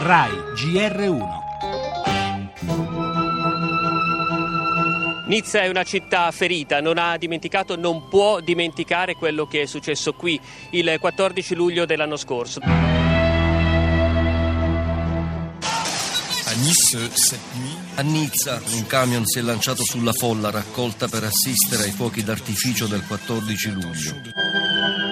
RAI GR1 Nizza è una città ferita, non ha dimenticato, non può dimenticare quello che è successo qui il 14 luglio dell'anno scorso. A Nizza un camion si è lanciato sulla folla raccolta per assistere ai fuochi d'artificio del 14 luglio.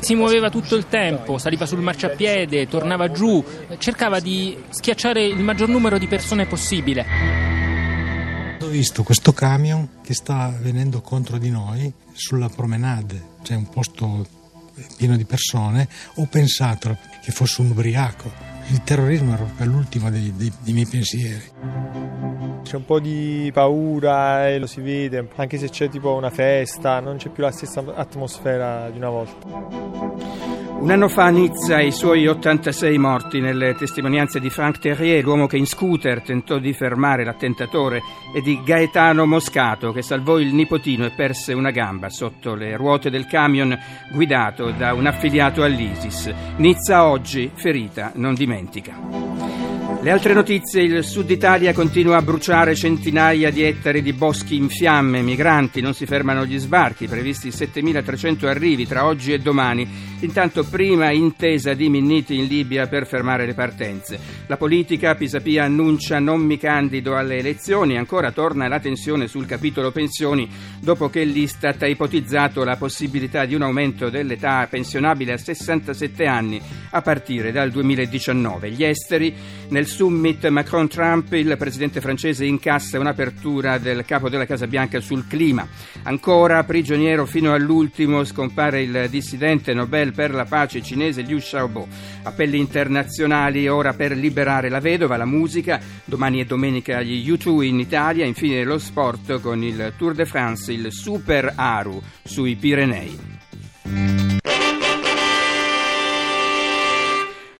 Si muoveva tutto il tempo, saliva sul marciapiede, tornava giù, cercava di schiacciare il maggior numero di persone possibile. Ho visto questo camion che sta venendo contro di noi sulla promenade, c'è un posto pieno di persone, ho pensato che fosse un ubriaco. Il terrorismo era proprio l'ultimo dei, dei, dei miei pensieri. C'è un po' di paura e lo si vede, anche se c'è tipo una festa, non c'è più la stessa atmosfera di una volta. Un anno fa a Nizza i suoi 86 morti nelle testimonianze di Frank Terrier, l'uomo che in scooter tentò di fermare l'attentatore, e di Gaetano Moscato che salvò il nipotino e perse una gamba sotto le ruote del camion guidato da un affiliato all'ISIS. Nizza oggi, ferita, non dimentica. Le altre notizie, il sud Italia continua a bruciare centinaia di ettari di boschi in fiamme, migranti, non si fermano gli sbarchi, previsti 7.300 arrivi tra oggi e domani. Intanto prima intesa di Minniti in Libia per fermare le partenze. La politica, Pisapia annuncia non mi candido alle elezioni, ancora torna la tensione sul capitolo pensioni dopo che l'Istat ha ipotizzato la possibilità di un aumento dell'età pensionabile a 67 anni a partire dal 2019. Gli esteri nel summit Macron-Trump il presidente francese incassa un'apertura del capo della Casa Bianca sul clima. Ancora prigioniero fino all'ultimo scompare il dissidente Nobel per la pace cinese Liu Xiaobo. Appelli internazionali ora per liberare la vedova, la musica. Domani è domenica gli U2 in Italia. Infine lo sport con il Tour de France, il Super Aru sui Pirenei.